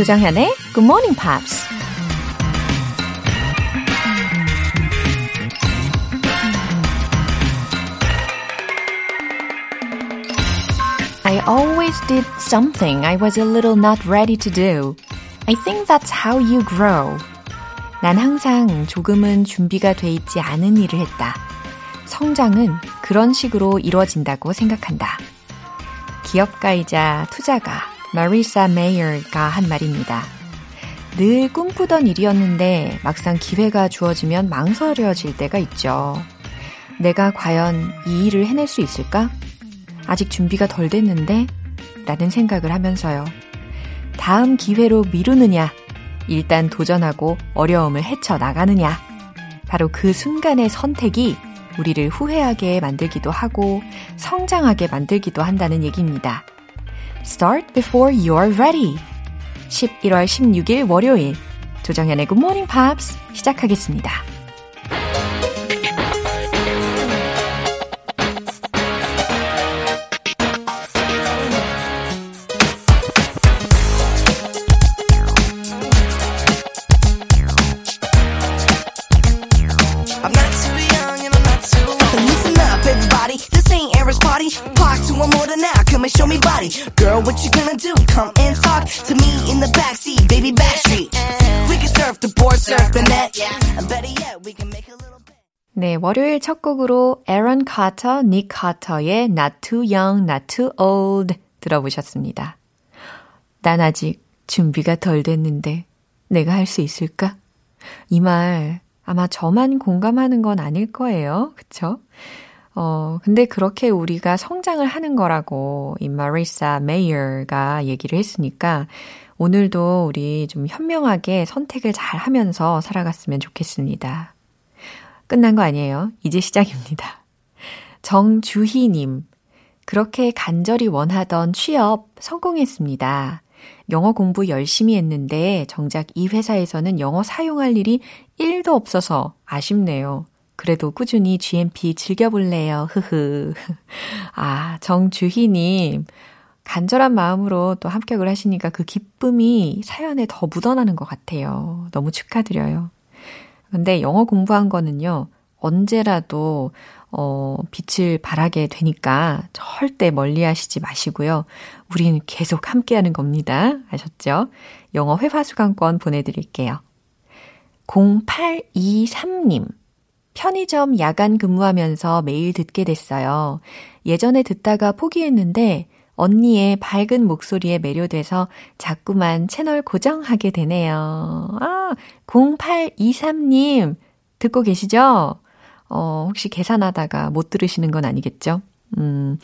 조정현의 Good Morning Pops. I always did something I was a little not ready to do. I think that's how you grow. 난 항상 조금은 준비가 돼 있지 않은 일을 했다. 성장은 그런 식으로 이루어진다고 생각한다. 기업가이자 투자가 마리사 메이어가 한 말입니다. 늘 꿈꾸던 일이었는데 막상 기회가 주어지면 망설여질 때가 있죠. 내가 과연 이 일을 해낼 수 있을까? 아직 준비가 덜 됐는데? 라는 생각을 하면서요. 다음 기회로 미루느냐? 일단 도전하고 어려움을 헤쳐나가느냐? 바로 그 순간의 선택이 우리를 후회하게 만들기도 하고 성장하게 만들기도 한다는 얘기입니다. Start before you're ready. 11월 16일 월요일 조정현의 Good Morning Pops 시작하겠습니다. 네, 월요일 첫 곡으로 에런 카터, 닉 카터의 Not Too Young, Not Too Old 들어보셨습니다. 난 아직 준비가 덜 됐는데 내가 할 수 있을까? 이 말 아마 저만 공감하는 건 아닐 거예요. 그쵸? 어, 근데 그렇게 우리가 성장을 하는 거라고 이 마리사 메이어가 얘기를 했으니까 오늘도 우리 좀 현명하게 선택을 잘 하면서 살아갔으면 좋겠습니다. 끝난 거 아니에요. 이제 시작입니다. 정주희님, 그렇게 간절히 원하던 취업 성공했습니다. 영어 공부 열심히 했는데 정작 이 회사에서는 영어 사용할 일이 1도 없어서 아쉽네요. 그래도 꾸준히 GMP 즐겨볼래요. 흐흐. 아, 정주희님. 간절한 마음으로 또 합격을 하시니까 그 기쁨이 사연에 더 묻어나는 것 같아요. 너무 축하드려요. 근데 영어 공부한 거는요, 언제라도, 어, 빛을 발하게 되니까 절대 멀리 하시지 마시고요. 우리는 계속 함께 하는 겁니다. 아셨죠? 영어 회화 수강권 보내드릴게요. 0823님. 편의점 야간 근무하면서 매일 듣게 됐어요. 예전에 듣다가 포기했는데 언니의 밝은 목소리에 매료돼서 자꾸만 채널 고정하게 되네요. 아, 0823님, 듣고 계시죠? 어, 혹시 계산하다가 못 들으시는 건 아니겠죠? 음,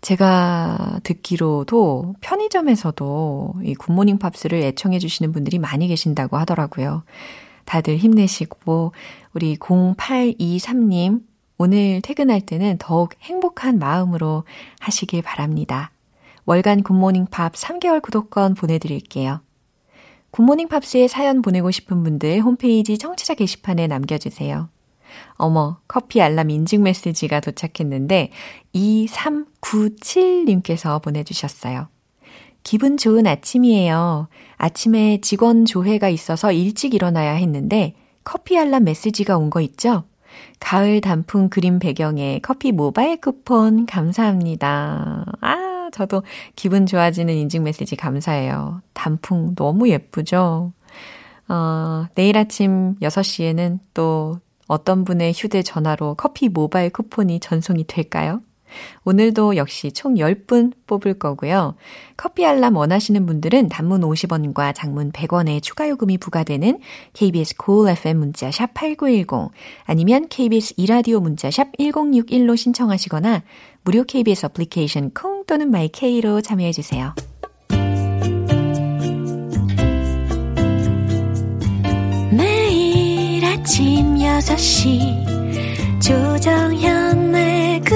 제가 듣기로도 편의점에서도 이 굿모닝 팝스를 애청해 주시는 분들이 많이 계신다고 하더라고요. 다들 힘내시고, 우리 0823님, 오늘 퇴근할 때는 더욱 행복한 마음으로 하시길 바랍니다. 월간 굿모닝 팝 3개월 구독권 보내드릴게요. 굿모닝 팝스에 사연 보내고 싶은 분들 홈페이지 청취자 게시판에 남겨주세요. 어머, 커피 알람 인증 메시지가 도착했는데 2397님께서 보내주셨어요. 기분 좋은 아침이에요. 아침에 직원 조회가 있어서 일찍 일어나야 했는데 커피 알람 메시지가 온 거 있죠? 가을 단풍 그림 배경에 커피 모바일 쿠폰 감사합니다. 아, 저도 기분 좋아지는 인증 메시지 감사해요. 단풍 너무 예쁘죠? 어, 내일 아침 6시에는 또 어떤 분의 휴대전화로 커피 모바일 쿠폰이 전송이 될까요? 오늘도 역시 총 10분 뽑을 거고요. 커피 알람 원하시는 분들은 단문 50원과 장문 100원의 추가 요금이 부과되는 KBS Cool FM 문자 샵 8910 아니면 KBS 이라디오 문자 샵 1061로 신청하시거나 무료 KBS 애플리케이션 콩 또는 마이케이로 참여해 주세요. 매일 아침 6시 조정현의 Good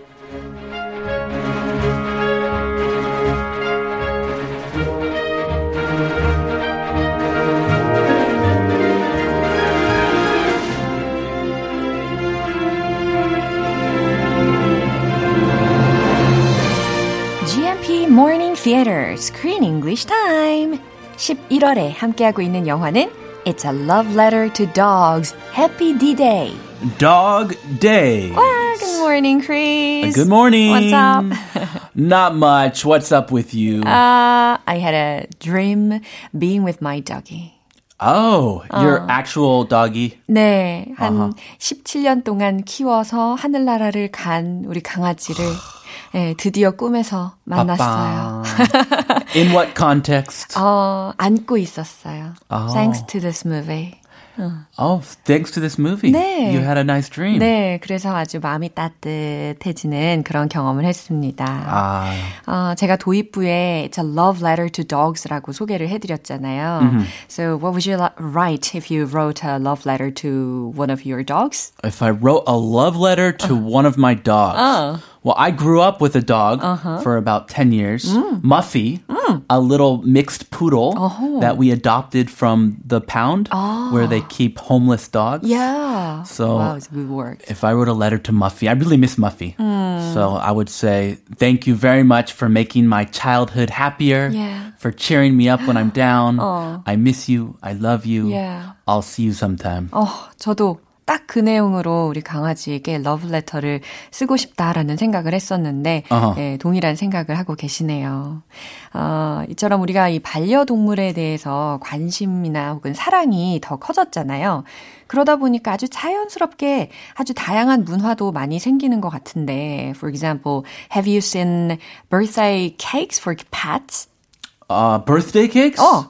Theater Screen English Time. 11월에 함께하고 있는 영화는 It's a Love Letter to Dogs. Happy D-Day. Dog Day. Ah, good morning, Chris. Good morning. What's up? Not much. What's up with you? Uh, I had a dream being with my doggy. oh, your actual doggy. 네, 한 17년 동안 키워서 하늘나라를 간 우리 강아지를 네, 드디어 꿈에서 만났어요. In what context? 어, 안고 있었어요. Oh. Thanks to this movie. Oh, thanks to this movie. 네. You had a nice dream. 네, 그래서 아주 마음이 따뜻해지는 그런 경험을 했습니다. 아, 어, 제가 도입부에 It's a love letter to dogs라고 소개를 해드렸잖아요. So what would you li- write if you wrote a love letter to one of your dogs? if I wrote a love letter to one of my dogs. Well, I grew up with a dog for about 10 years. Muffy, a little mixed poodle oh. that we adopted from the pound oh. where they ah. keep homeless dogs. Yeah. So wow, it's good work. If I wrote a letter to Muffy, I really miss Muffy. Mm. So I would say thank you very much for making my childhood happier. Yeah. For cheering me up when I'm down. oh. I miss you. I love you. Yeah. I'll see you sometime. Oh, 저도 딱 그 내용으로 우리 강아지에게 러브레터를 쓰고 싶다라는 생각을 했었는데. 네, 동일한 생각을 하고 계시네요. 어, 이처럼 우리가 이 반려동물에 대해서 관심이나 혹은 사랑이 더 커졌잖아요. 그러다 보니까 아주 자연스럽게 아주 다양한 문화도 많이 생기는 것 같은데, for example, have you seen birthday cakes for pets? Uh, birthday cakes? Oh.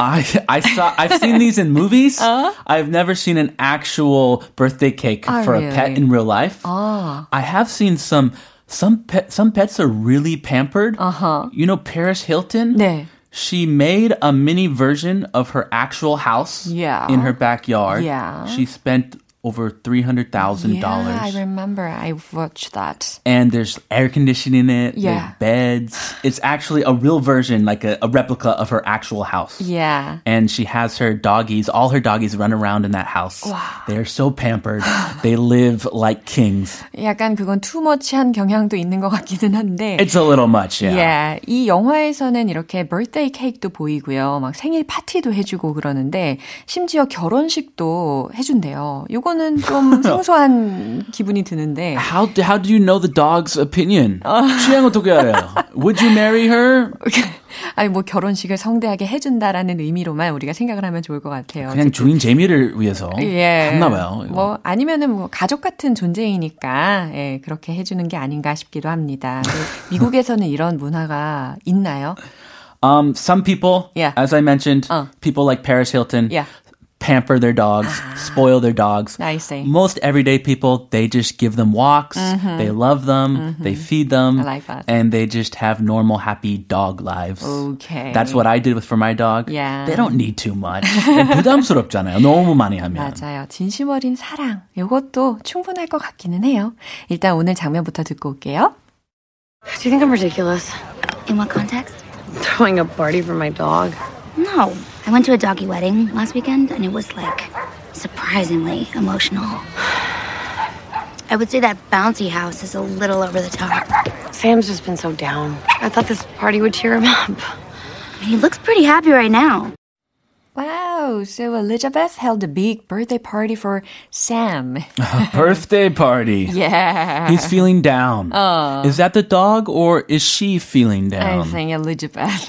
I I saw I've seen these in movies. I've never seen an actual birthday cake Oh, for a pet in real life. 아, I have seen some some pet some pets are really pampered. Uh-huh. You know Paris Hilton? 네. She made a mini version of her actual house Yeah. in her backyard. Yeah. She spent over $300,000. Yeah, I remember. I watched that. and there's air conditioning in it, Yeah. there's beds. It's actually a real version, like a, a replica of her actual house. Yeah. And she has her doggies, all her doggies run around in that house. They are so pampered. they live like kings. 약간 그건 투머치한 경향도 있는 것 같기는 한데. It's a little much, yeah. Yeah. 이 영화에서는 이렇게 birthday 케이크도 보이고요. 막 생일 파티도 해주고 그러는데 심지어 결혼식도 해준대요. 요거 는 좀 생소한 기분이 드는데. How, do- how do you know the dog's opinion? 취향 어떻게 알아요? Would you marry her? 아니 뭐 결혼식을 성대하게 해준다라는 의미로만 우리가 생각을 하면 좋을 것 같아요. 그냥 주인 재미를 위해서 예. 했나 봐요. 이거. 뭐 아니면은 뭐 가족 같은 존재이니까 예, 그렇게 해주는 게 아닌가 싶기도 합니다. 근데 미국에서는 이런 문화가 있나요? Um, some people, Yeah. as I mentioned, Uh. people like Paris Hilton, Yeah. pamper their dogs, spoil their dogs. I see. Most everyday people, they just give them walks, they love them, they feed them, Mm-hmm. I like that. and they just have normal, happy dog lives. Okay. That's what I did with for my dog. Yeah. They don't need too much. 부담스럽잖아요. 너무 많이 하면. 맞아요. 진심 어린 사랑. 요것도 충분할 것 같기는 해요. 일단 오늘 장면부터 듣고 올게요. Do you think I'm ridiculous? In what context? Throwing a party for my dog? No. I went to a doggy wedding last weekend and it was like surprisingly emotional. I would say that bouncy house is a little over the top. Sam's just been so down. I thought this party would cheer him up. He looks pretty happy right now. Wow, so Elizabeth held a big birthday party for Sam. Birthday party. Yeah. He's feeling down. Is that the dog or is she feeling down? I think Elizabeth.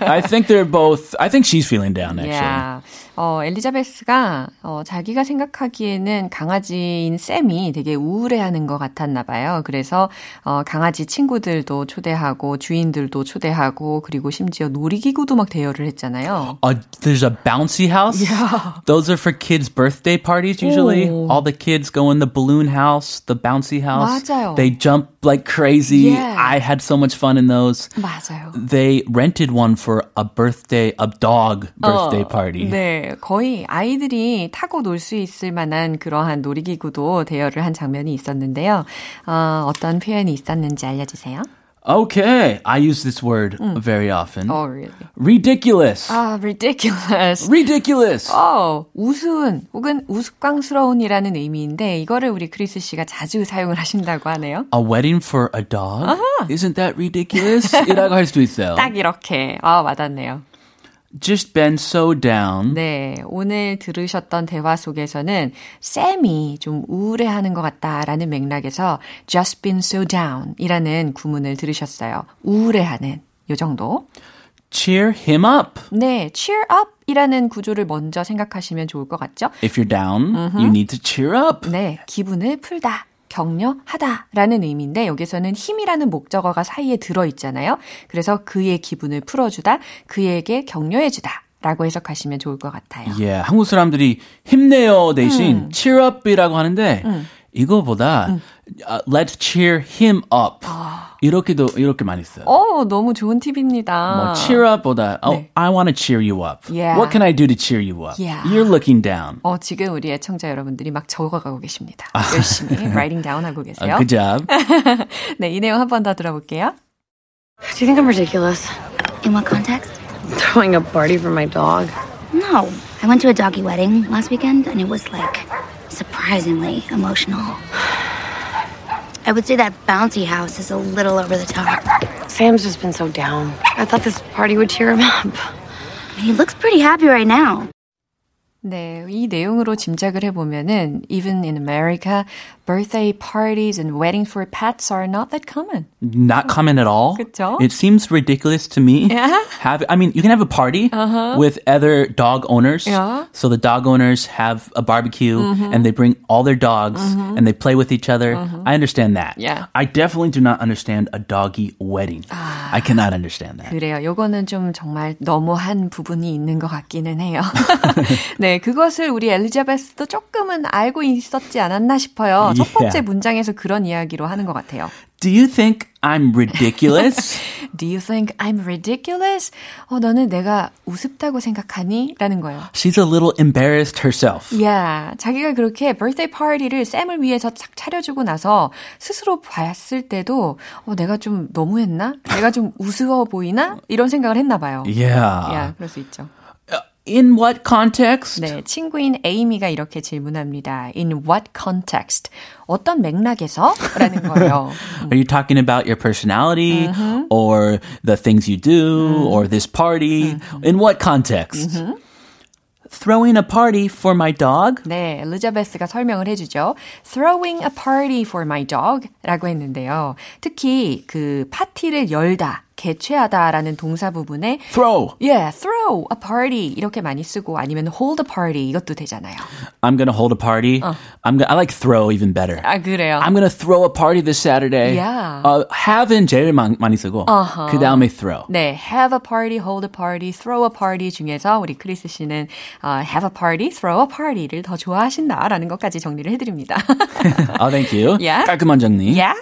I think they're both. I think she's feeling down actually. Yeah. 어, 엘리자베스가 어, 자기가 생각하기에는 강아지인 샘이 되게 우울해하는 것 같았나 봐요. 그래서 어, 강아지 친구들도 초대하고 주인들도 초대하고 그리고 심지어 놀이기구도 막 대여를 했잖아요. Uh, there's a bouncy house. Yeah. Those are for kids' birthday parties usually. Oh. All the kids go in the balloon house, the bouncy house. 맞아요. They jump like crazy. Yeah. I had so much fun in those. 맞아요. They rented one for a birthday, a dog birthday 어, party. 네, 거의 아이들이 타고 놀 수 있을 만한 그러한 놀이기구도 대여를 한 장면이 있었는데요. 어, 어떤 표현이 있었는지 알려주세요. Okay, I use this word very often. Oh, really? Ridiculous. 아, ridiculous. Ridiculous. 어, 우스운 혹은 우스꽝스러운이라는 의미인데 이거를 우리 크리스 씨가 자주 사용을 하신다고 하네요. A wedding for a dog? Isn't that ridiculous? 이라고 할 수도 있어요. 딱 이렇게. 아, 와닿네요. Just been so down. 네, 오늘 들으셨던 대화 속에서는 쌤이 좀 우울해하는 것 같다라는 맥락에서 just been so down 이라는 구문을 들으셨어요. 우울해하는 요 정도. Cheer him up. 네, cheer up 이라는 구조를 먼저 생각하시면 좋을 것 같죠? If you're down, you need to cheer up. 네, 기분을 풀다. 격려하다라는 의미인데 여기서는 힘이라는 목적어가 사이에 들어 있잖아요. 그래서 그의 기분을 풀어주다, 그에게 격려해주다. 라고 해석하시면 좋을 것 같아요. Yeah, 한국 사람들이 힘내요 대신 cheer up이라고 하는데 이거보다 uh, let's cheer him up 이렇게도 이렇게 많이 써요. 어, 너무 좋은 팁입니다. 뭐 cheer up보다 oh, 네. I want to cheer you up. Yeah. What can I do to cheer you up? Yeah. You're looking down. 어, 지금 우리 애청자 여러분들이 막 적어가고 계십니다. 열심히 writing down 하고 계세요. Uh, good job. 네, 이 내용 한 번 더 들어볼게요. Do you think I'm ridiculous? In what context? Throwing a party for my dog? No. I went to a doggy wedding last weekend and it was like surprisingly emotional. I would say that bouncy house is a little over the top. Sam's just been so down. I thought this party would cheer him up. He looks pretty happy right now. 네, 이 내용으로 짐작을 해보면은 even in America, birthday parties and weddings for pets are not that common. Not common at all. 그쵸? It seems ridiculous to me. Yeah. Have I mean you can have a party with other dog owners. Yeah. So the dog owners have a barbecue and they bring all their dogs and they play with each other. I understand that. Yeah. I definitely do not understand a doggy wedding. I cannot understand that. 그래요. 요거는 좀 정말 너무한 부분이 있는 것 같기는 해요. 네, 그것을 우리 엘리자베스도 조금은 알고 있었지 않았나 싶어요. 첫 번째 Yeah. 문장에서 그런 이야기로 하는 것 같아요. Do you think I'm ridiculous? Do you think I'm ridiculous? 어, 너는 내가 우습다고 생각하니? 라는 거예요. She's a little embarrassed herself. Yeah, 자기가 그렇게 birthday party를 쌤을 위해서 착 차려주고 나서 스스로 봤을 때도 어, 내가 좀 너무했나? 내가 좀 우스워 보이나? 이런 생각을 했나 봐요. Yeah. Yeah, 그럴 수 있죠. In what context? 네, 친구인 에이미가 이렇게 질문합니다. In what context? 어떤 맥락에서? 라는 거예요. Are you talking about your personality or the things you do or this party? In what context? Throwing a party for my dog? 네, 엘리자베스가 설명을 해주죠. Throwing a party for my dog 라고 했는데요. 특히 그 파티를 열다, 개최하다라는 동사 부분에 Throw. Yeah, throw a party 이렇게 많이 쓰고 아니면 hold a party 이것도 되잖아요. I'm gonna hold a party. I'm gonna, I like throw even better. 아 그래요. I'm gonna throw a party this Saturday. Yeah. Uh, have은 제일 많, 많이 쓰고 그 다음에 throw. 네, have a party, hold a party, throw a party 중에서 우리 크리스 씨는 어, have a party, throw a party를 더 좋아하신다라는 것까지 정리를 해드립니다. oh, thank you. Yeah. 깔끔한 정리. yeah?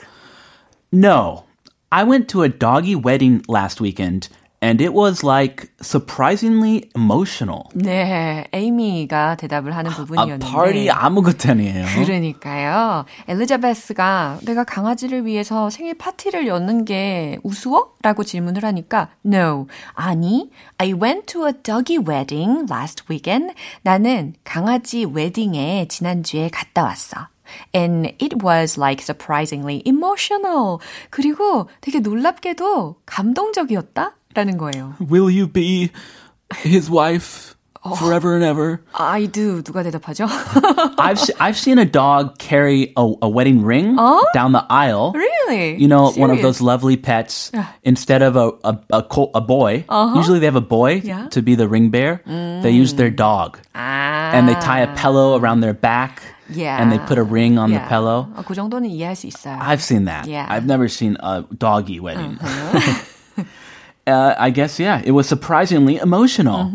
No. I went to a doggy wedding last weekend and it was like surprisingly emotional. 네, 에이미가 대답을 하는 부분이었는데. party 아무것도 아니에요. 그러니까요. 엘리자베스가 내가 강아지를 위해서 생일 파티를 여는 게 우스워? 라고 질문을 하니까 No. 아니, I went to a doggy wedding last weekend. 나는 강아지 웨딩에 지난주에 갔다 왔어. And it was like surprisingly emotional. 그리고 되게 놀랍게도 감동적이었다? 라는 거예요. Will you be his wife forever and ever? I do. 누가 대답하죠? I've se- I've seen a dog carry a, a wedding ring down the aisle. really? You know, one of Serious? those lovely pets. Instead of a a, a, co- a boy, usually they have a boy Yeah. to be the ring bearer. They use their dog, 아. and they tie a pillow around their back, Yeah. and they put a ring on the Yeah. pillow. 어, 그 정도는 이해할 수 있어요. I've seen that. Yeah. I've never seen a doggy wedding. uh, I guess yeah, it was surprisingly emotional.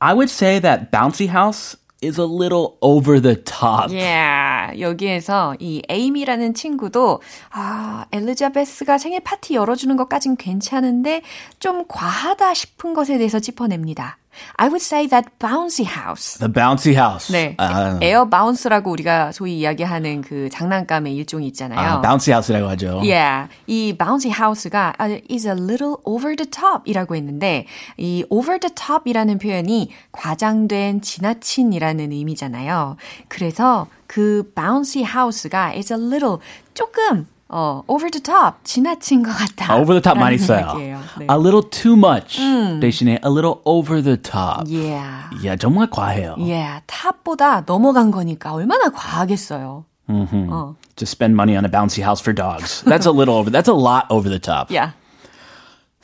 I would say that bouncy house is a little over the top. Yeah. 여기에서 이 에이미라는 친구도 아, 엘리자베스가 생일 파티 열어주는 것까진 괜찮은데 좀 과하다 싶은 것에 대해서 짚어냅니다. I would say that bouncy house. The bouncy house. 네. 아, 에어 바운스라고 우리가 소위 이야기하는 그 장난감의 일종이 있잖아요. 아, bouncy house라고 하죠. Yeah. 이 bouncy house가 is a little over the top 이라고 했는데 이 over the top이라는 표현이 과장된 지나친이라는 의미잖아요. 그래서 그 bouncy house가 is a little 조금 어, over the top, 지나친 것 같다. 아, over the top 많이 써요. 이야기예요. 네. A little too much 대신에 a little over the top. Yeah. 야, 정말 과해요. Yeah, 탑보다 넘어간 거니까 얼마나 과하겠어요. 어. To spend money on a bouncy house for dogs. That's a little over. That's a lot over the top. Yeah.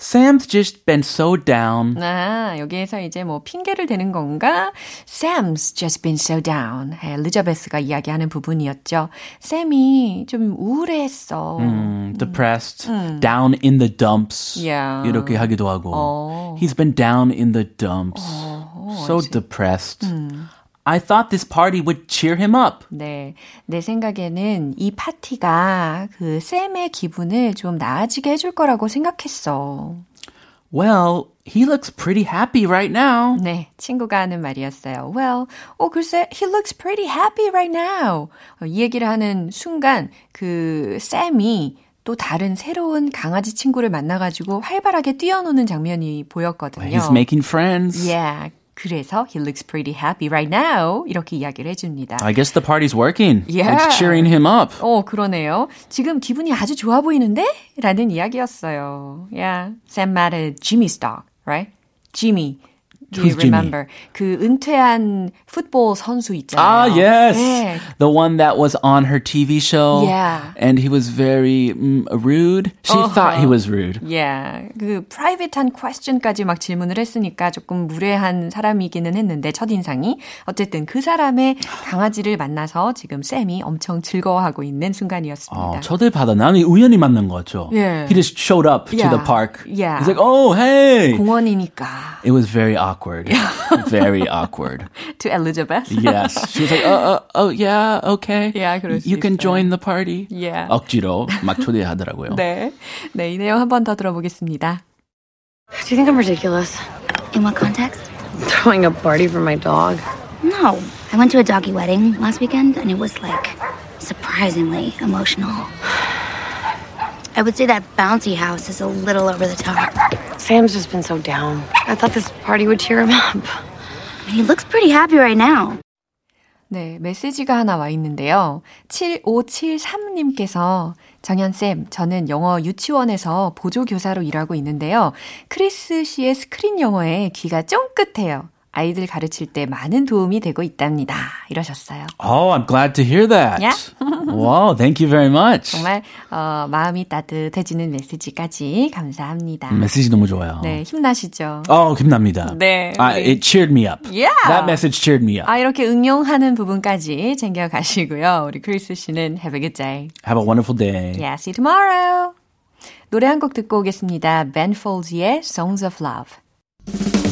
Sam's just been so down. 아, 여기에서 이제 뭐 핑계를 대는 건가? Sam's just been so down. 엘리자베스가 이야기하는 부분이었죠. 샘이 좀 우울했어. Mm, depressed, down in the dumps. Yeah. 이렇게 하기도 하고. 어. He's been down in the dumps. so depressed. I thought this party would cheer him up. 네, 내 생각에는 이 파티가 그 샘의 기분을 좀 나아지게 해줄 거라고 생각했어. Well, he looks pretty happy right now. 네, 친구가 하는 말이었어요. Well, 어, 글쎄, he looks pretty happy right now. 어, 이 얘기를 하는 순간, 그, 샘이 또 다른 새로운 강아지 친구를 만나가지고 활발하게 뛰어노는 장면이 보였거든요. He's making friends. Yeah. 그래서 he looks pretty happy right now. 이렇게 이야기를 해줍니다. I guess the party's working. Yeah. It's cheering him up. 어, 그러네요. 지금 기분이 아주 좋아 보이는데? 라는 이야기였어요. Yeah. Sam met a Jimmy's dog, right? Jimmy. Do you Who's Jimmy? remember? 그 은퇴한 풋볼 선수 있잖아요. Ah, yes. 네. The one that was on her TV show. Yeah. And he was very mm, rude. She thought he was rude. Yeah. 그 private한 question까지 막 질문을 했으니까 조금 무례한 사람이기는 했는데 첫인상이 어쨌든 그 사람의 강아지를 만나서 지금 쌤이 엄청 즐거워하고 있는 순간이었습니다. 어, 초대받아. 나는 우연히 만난 거 같죠? Yeah. He just showed up to the Yeah. park. Yeah. He's like, oh, hey. 공원이니까. It was very awkward. very awkward. To Elizabeth. Yes. She was like, oh, oh, oh yeah, okay. Yeah, 그럴 수 You can 있어요. join the party. Yeah. 억지로 막 초대하더라고요. 네. 네, 이 내용 한 번 더 들어보겠습니다. Do you think I'm ridiculous? In what context? Throwing a party for my dog? No. I went to a doggy wedding last weekend and it was like surprisingly emotional. I would say that bouncy house is a little over the top. Sam's just been so down. I thought this party would cheer him up. He looks pretty happy right now. 네, 메시지가 하나 와 있는데요. 7573님께서 정현쌤, 저는 영어 유치원에서 보조교사로 일하고 있는데요. 크리스 씨의 스크린 영어에 귀가 쫑긋해요. 아이들 가르칠 때 많은 도움이 되고 있답니다. 이러셨어요. Oh, I'm glad to hear that. Yeah. wow, thank you very much. 정말 어, 마음이 따뜻해지는 메시지까지 감사합니다. 메시지 너무 좋아요. 네, 힘나시죠? Oh, 힘납니다. 네, 아, 우리- it cheered me up. Yeah. That message cheered me up. 아, 이렇게 응용하는 부분까지 챙겨가시고요. 우리 크리스 씨는 have a good day. Have a wonderful day. Yeah, see you tomorrow. 노래 한 곡 듣고 오겠습니다. Ben Folds의 Songs of Love.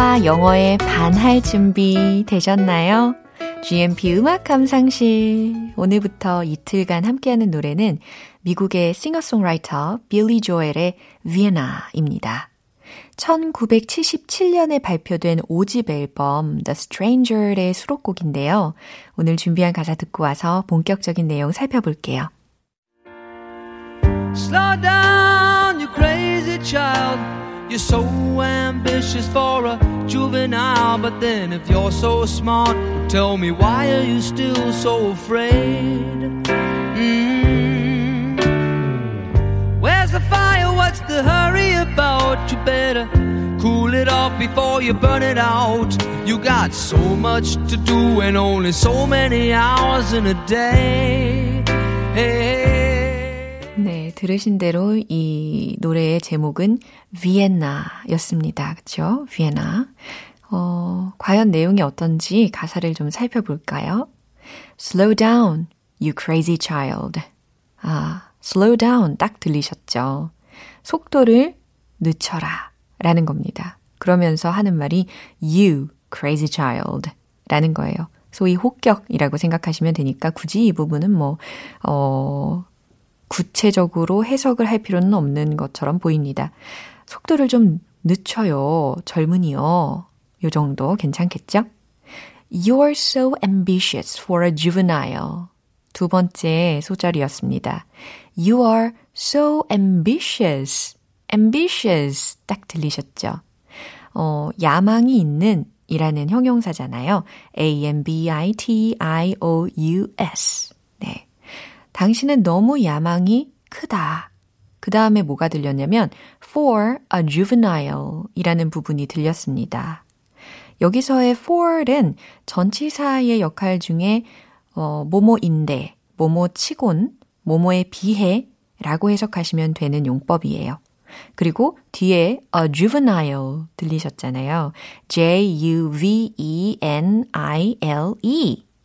팝과 영어의 반할 준비 되셨나요? GMP 음악 감상실. 오늘부터 이틀간 함께하는 노래는 미국의 싱어송라이터 빌리 조엘의 Vienna입니다. 1977년에 발표된 5집 앨범 The Stranger의 수록곡인데요. 오늘 준비한 가사 듣고 와서 본격적인 내용 살펴볼게요. Slow down, you crazy child. You're so ambitious for a juvenile. But then, if you're so smart, tell me why are you still so afraid? Mm. Where's the fire? What's the hurry about? You better cool it off before you burn it out. You got so much to do and only so many hours in a day. Hey. 네, 들으신 대로 이 노래의 제목은 비엔나였습니다. 그쵸? 비엔나. 어, 과연 내용이 어떤지 가사를 좀 살펴볼까요? Slow down, you crazy child. 아, slow down 딱 들리셨죠? 속도를 늦춰라 라는 겁니다. 그러면서 하는 말이 you crazy child 라는 거예요. 소위 혹격이라고 생각하시면 되니까 굳이 이 부분은 뭐, 어, 구체적으로 해석을 할 필요는 없는 것처럼 보입니다. 속도를 좀 늦춰요. 젊은이요. 요 정도 괜찮겠죠? You're so ambitious for a juvenile. 두 번째 소절이었습니다. You are so ambitious. ambitious 딱 들리셨죠? 어, 야망이 있는 이라는 형용사잖아요. a-m-b-i-t-i-o-u-s. 네. 당신은 너무 야망이 크다. 그 다음에 뭐가 들렸냐면 for a juvenile 이라는 부분이 들렸습니다. 여기서의 for은 전치사의 역할 중에 어, 뭐뭐인데, 뭐뭐치곤, 뭐뭐에 비해 라고 해석하시면 되는 용법이에요. 그리고 뒤에 a juvenile 들리셨잖아요. J-U-V-E-N-I-L-E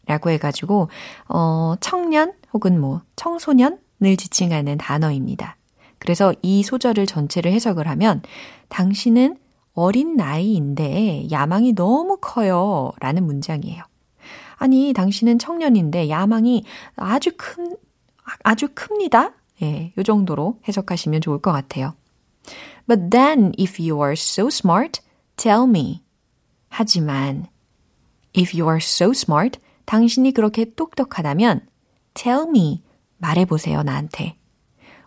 라고 해가지고, 어, 청년 혹은 뭐 청소년을 지칭하는 단어입니다. 그래서 이 소절을 전체를 해석을 하면 당신은 어린 나이인데 야망이 너무 커요. 라는 문장이에요. 아니, 당신은 청년인데 야망이 아주 큰, 아주 큽니다. 예, 요 정도로 해석하시면 좋을 것 같아요. But then, if you are so smart, tell me. 하지만, if you are so smart, 당신이 그렇게 똑똑하다면, tell me. 말해보세요, 나한테.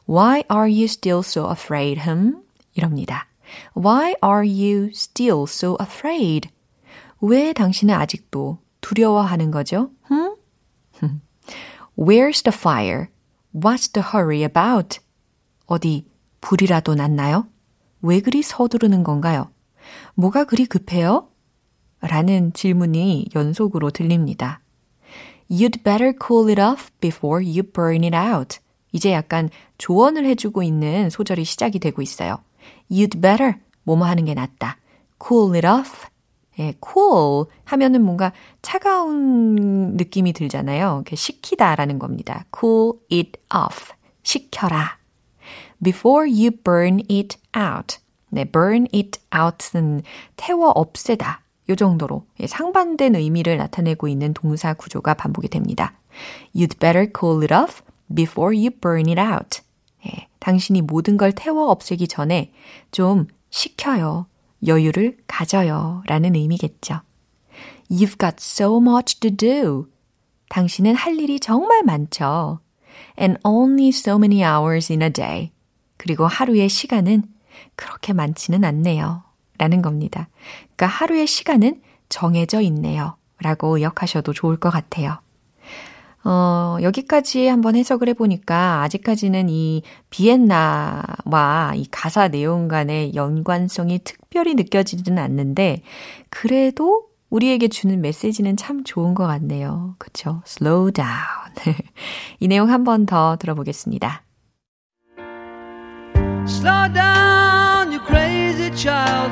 Why are you still so afraid, hm? 이럽니다. Why are you still so afraid? 왜 당신은 아직도 두려워하는 거죠? hm? Where's the fire? What's the hurry about? 어디 불이라도 났나요? 왜 그리 서두르는 건가요? 뭐가 그리 급해요? 라는 질문이 연속으로 들립니다. You'd better cool it off before you burn it out. 이제 약간 조언을 해주고 있는 소절이 시작이 되고 있어요. You'd better 뭐뭐 하는 게 낫다. Cool it off. 예, cool 하면은 뭔가 차가운 느낌이 들잖아요. 식히다라는 겁니다. Cool it off. 식혀라. Before you burn it out. 네, burn it out은 태워 없애다. 요 정도로 상반된 의미를 나타내고 있는 동사 구조가 반복이 됩니다. You'd better cool it off before you burn it out. 예, 당신이 모든 걸 태워 없애기 전에 좀 식혀요. 여유를 가져요. 라는 의미겠죠. You've got so much to do. 당신은 할 일이 정말 많죠. And only so many hours in a day. 그리고 하루의 시간은 그렇게 많지는 않네요. 라는 겁니다. 그러니까 하루의 시간은 정해져 있네요. 라고 역하셔도 좋을 것 같아요. 어, 여기까지 한번 해석을 해보니까 아직까지는 이 비엔나와 이 가사 내용 간의 연관성이 특별히 느껴지지는 않는데, 그래도 우리에게 주는 메시지는 참 좋은 것 같네요. 그쵸? slow down. 이 내용 한 번 더 들어보겠습니다. Slow down, you crazy child.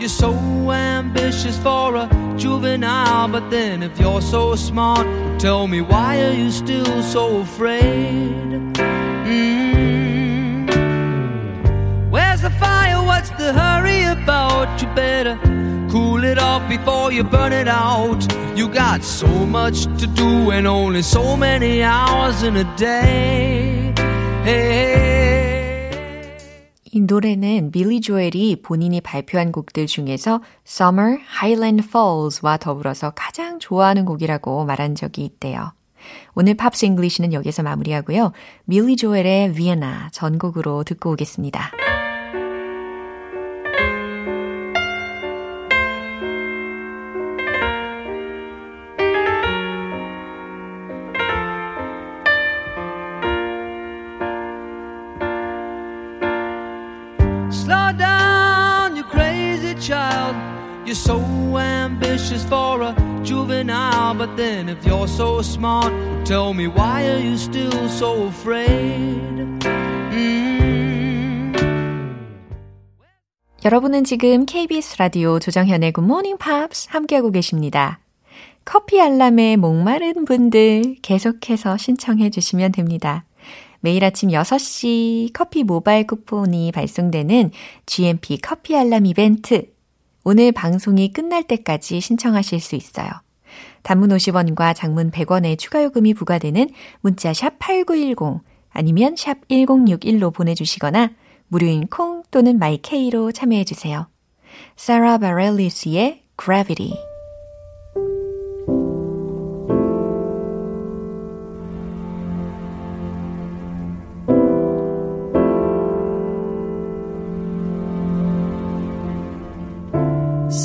You're so ambitious for a juvenile, but then if you're so smart, tell me why are you still so afraid? Mm. Where's the fire? What's the hurry about? You better cool it off before you burn it out. You got so much to do and only so many hours in a day. Hey, hey. 이 노래는 빌리 조엘이 본인이 발표한 곡들 중에서 Summer, Highland Falls와 더불어서 가장 좋아하는 곡이라고 말한 적이 있대요. 오늘 Pops English는 여기서 마무리하고요. 빌리 조엘의 Vienna 전곡으로 듣고 오겠습니다. So ambitious for a juvenile, but then if you're so smart, tell me why are you still so afraid? Mm. 여러분은 지금 KBS 라디오 조정현의 Good Morning Pops 함께하고 계십니다. 커피 알람에 목마른 분들 계속해서 신청해 주시면 됩니다. 매일 아침 6시 커피 모바일 쿠폰이 발송되는 GMP 커피 알람 이벤트 오늘 방송이 끝날 때까지 신청하실 수 있어요. 단문 50원과 장문 100원의 추가 요금이 부과되는 문자 샵 8910 아니면 샵 1061로 보내주시거나 무료인 콩 또는 마이케이로 참여해 주세요. 사라 바렐리스의 Gravity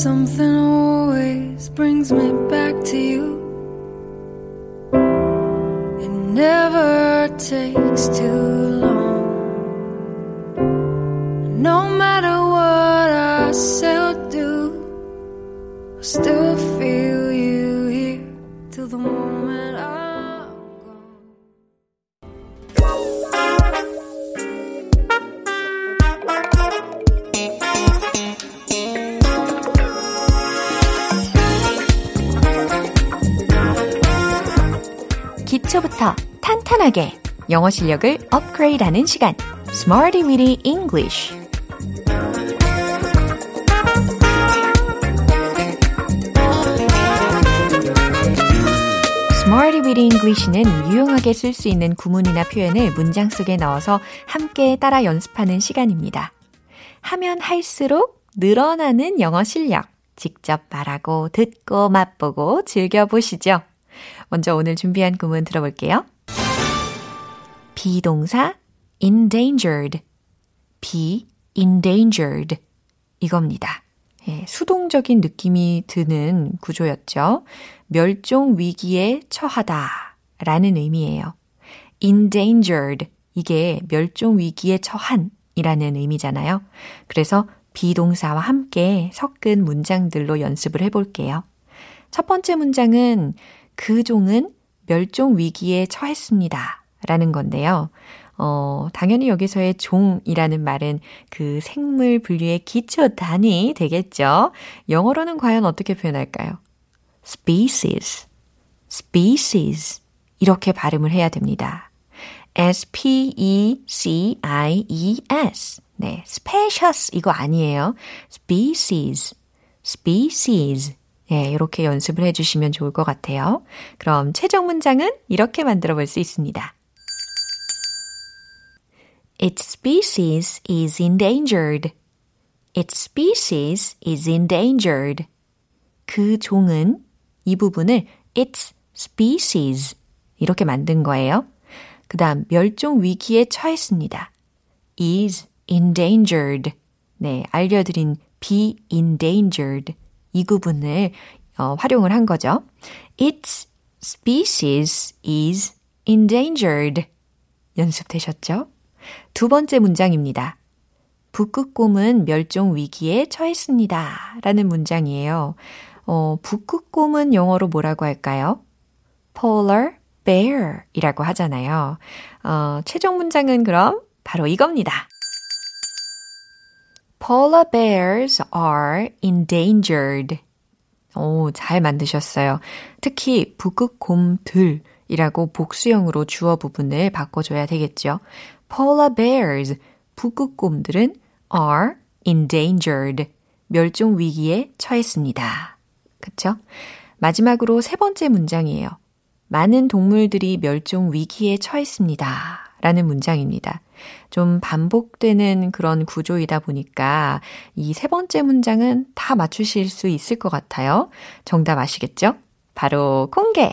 Something always brings me back to you. It never takes too 영어 실력을 업그레이드하는 시간 Smarty Weedy English Smarty Weedy English는 유용하게 쓸 수 있는 구문이나 표현을 문장 속에 넣어서 함께 따라 연습하는 시간입니다. 하면 할수록 늘어나는 영어 실력 직접 말하고 듣고 맛보고 즐겨보시죠. 먼저 오늘 준비한 구문 들어볼게요. 비동사 endangered, be endangered 이겁니다. 예, 수동적인 느낌이 드는 구조였죠. 멸종 위기에 처하다 라는 의미예요. endangered 이게 멸종 위기에 처한 이라는 의미잖아요. 그래서 비동사와 함께 섞은 문장들로 연습을 해볼게요. 첫 번째 문장은 그 종은 멸종 위기에 처했습니다. 라는 건데요. 어, 당연히 여기서의 종이라는 말은 그 생물 분류의 기초 단위 되겠죠. 영어로는 과연 어떻게 표현할까요? species, species. 이렇게 발음을 해야 됩니다. S-P-E-C-I-E-S. 네, species 이거 아니에요. species, species. 네, 이렇게 연습을 해주시면 좋을 것 같아요. 그럼 최종 문장은 이렇게 만들어 볼 수 있습니다. Its species is endangered. Its species is endangered. 그 종은 이 부분을 its species 이렇게 만든 거예요. 그 다음 멸종 위기에 처했습니다. is endangered. 네, 알려드린 be endangered. 이 구분을 어, 활용을 한 거죠. Its species is endangered. 연습되셨죠? 두 번째 문장입니다. 북극곰은 멸종 위기에 처했습니다. 라는 문장이에요. 어, 북극곰은 영어로 뭐라고 할까요? polar bear 이라고 하잖아요. 어, 최종 문장은 그럼 바로 이겁니다. Polar bears are endangered. 오, 잘 만드셨어요. 특히 북극곰들이라고 복수형으로 주어 부분을 바꿔줘야 되겠죠. Polar bears, 북극곰들은 are endangered, 멸종 위기에 처했습니다. 그쵸? 마지막으로 세 번째 문장이에요. 많은 동물들이 멸종 위기에 처했습니다. 라는 문장입니다. 좀 반복되는 그런 구조이다 보니까 이 세 번째 문장은 다 맞추실 수 있을 것 같아요. 정답 아시겠죠? 바로 공개!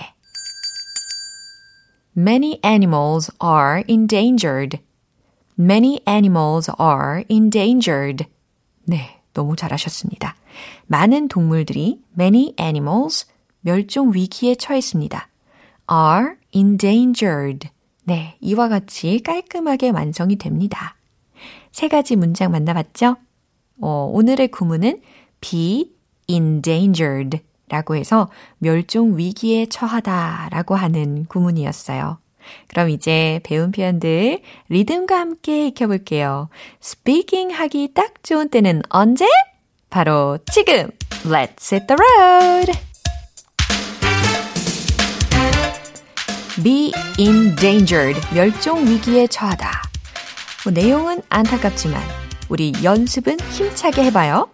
Many animals are endangered. Many animals are endangered. 네, 너무 잘하셨습니다. 많은 동물들이 many animals 멸종 위기에 처했습니다. are endangered. 네, 이와 같이 깔끔하게 완성이 됩니다. 세 가지 문장 만나봤죠? 어, 오늘의 구문은 be endangered 라고 해서 멸종 위기에 처하다 라고 하는 구문이었어요. 그럼 이제 배운 표현들 리듬과 함께 익혀볼게요. speaking 하기 딱 좋은 때는 언제? 바로 지금! Let's hit the road! be endangered, 멸종 위기에 처하다. 뭐 내용은 안타깝지만 우리 연습은 힘차게 해봐요.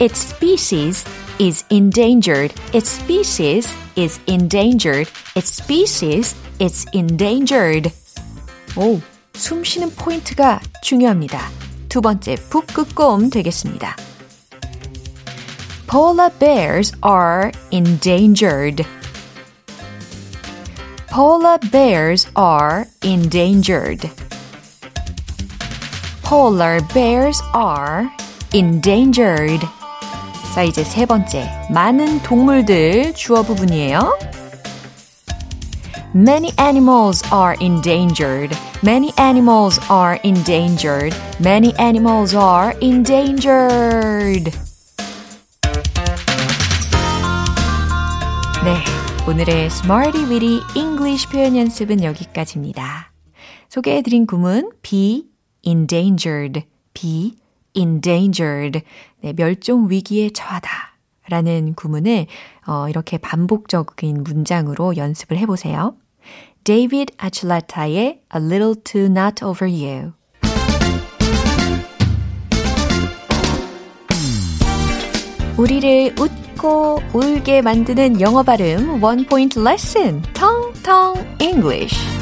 Its species is endangered. Its species is endangered. Its species is endangered. 오, 숨 쉬는 포인트가 중요합니다. 두 번째 북극곰 되겠습니다. Polar bears are endangered. Polar bears are endangered. Polar bears are endangered. 자, 이제 세 번째. 많은 동물들 주어 부분이에요. Many animals are endangered. Many animals are endangered. Many animals are endangered. 네. 오늘의 Smarty Weedy English 표현 연습은 여기까지입니다. 소개해드린 구문 be endangered, be endangered, 네, 멸종 위기에 처하다 라는 구문을 어, 이렇게 반복적인 문장으로 연습을 해보세요. David Archuleta의 A Little Too Not Over You 우리를 웃고 울게 만드는 영어 발음 원 포인트 레슨 텅텅 English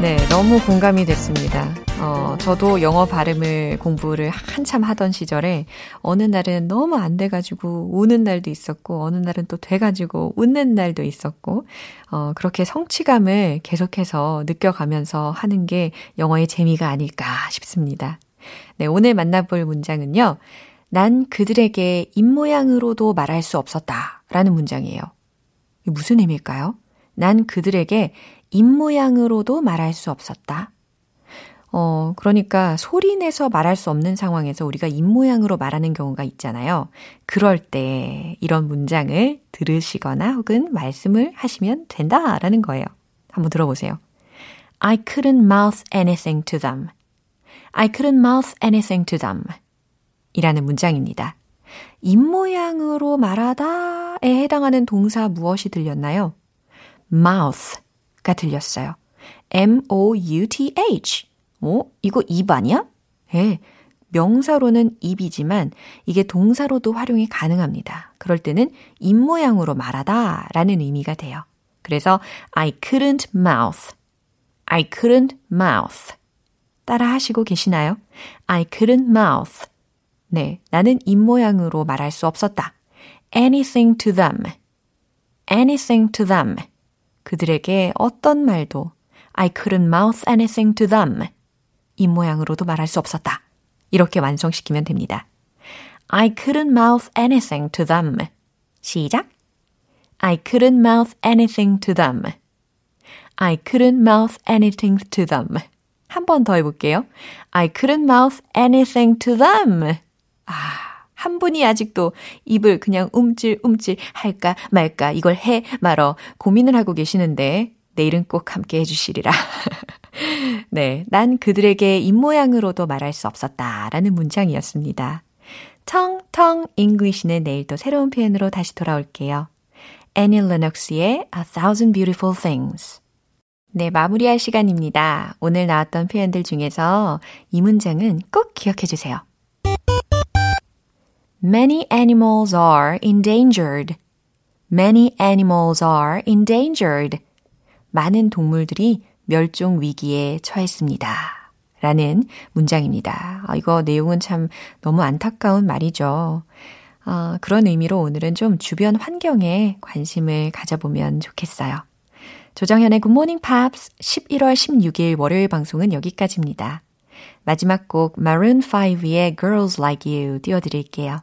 네, 너무 공감이 됐습니다. 어, 저도 영어 발음을 공부를 한참 하던 시절에 어느 날은 너무 안 돼가지고 우는 날도 있었고 어느 날은 또 돼가지고 웃는 날도 있었고 어, 그렇게 성취감을 계속해서 느껴가면서 하는 게 영어의 재미가 아닐까 싶습니다. 네, 오늘 만나볼 문장은요. 난 그들에게 입모양으로도 말할 수 없었다. 라는 문장이에요. 무슨 의미일까요? 난 그들에게 입모양으로도 말할 수 없었다. 어, 그러니까 소리 내서 말할 수 없는 상황에서 우리가 입모양으로 말하는 경우가 있잖아요. 그럴 때 이런 문장을 들으시거나 혹은 말씀을 하시면 된다라는 거예요. 한번 들어보세요. I couldn't mouth anything to them. I couldn't mouth anything to them. 이라는 문장입니다. 입모양으로 말하다에 해당하는 동사 무엇이 들렸나요? mouth 가 들렸어요. m-o-u-t-h. 어? 이거 입 아니야? 예. 명사로는 입이지만 이게 동사로도 활용이 가능합니다. 그럴 때는 입 모양으로 말하다 라는 의미가 돼요. 그래서 I couldn't mouth. I couldn't mouth. 따라 하시고 계시나요? I couldn't mouth. 네, 나는 입 모양으로 말할 수 없었다. anything to them. anything to them. 그들에게 어떤 말도 I couldn't mouth anything to them. 입 모양으로도 말할 수 없었다. 이렇게 완성시키면 됩니다. I couldn't mouth anything to them. 시작. I couldn't mouth anything to them. I couldn't mouth anything to them. 한 번 더 해볼게요. I couldn't mouth anything to them. 아, 한 분이 아직도 입을 그냥 움찔움찔 할까 말까 이걸 해 말어 고민을 하고 계시는데 내일은 꼭 함께 해주시리라. 네, 난 그들에게 입모양으로도 말할 수 없었다 라는 문장이었습니다. 텅텅 English는 내일 또 새로운 표현으로 다시 돌아올게요. 애니 레녹스의 A Thousand Beautiful Things 네, 마무리할 시간입니다. 오늘 나왔던 표현들 중에서 이 문장은 꼭 기억해 주세요. Many animals are endangered. Many animals are endangered. 많은 동물들이 멸종 위기에 처했습니다. 라는 문장입니다. 아, 이거 내용은 참 너무 안타까운 말이죠. 아, 그런 의미로 오늘은 좀 주변 환경에 관심을 가져보면 좋겠어요. 조정현의 Morning Pops 11월 16일 월요일 방송은 여기까지입니다. 마지막 곡 Maroon 5의 Girls Like You 띄워드릴게요.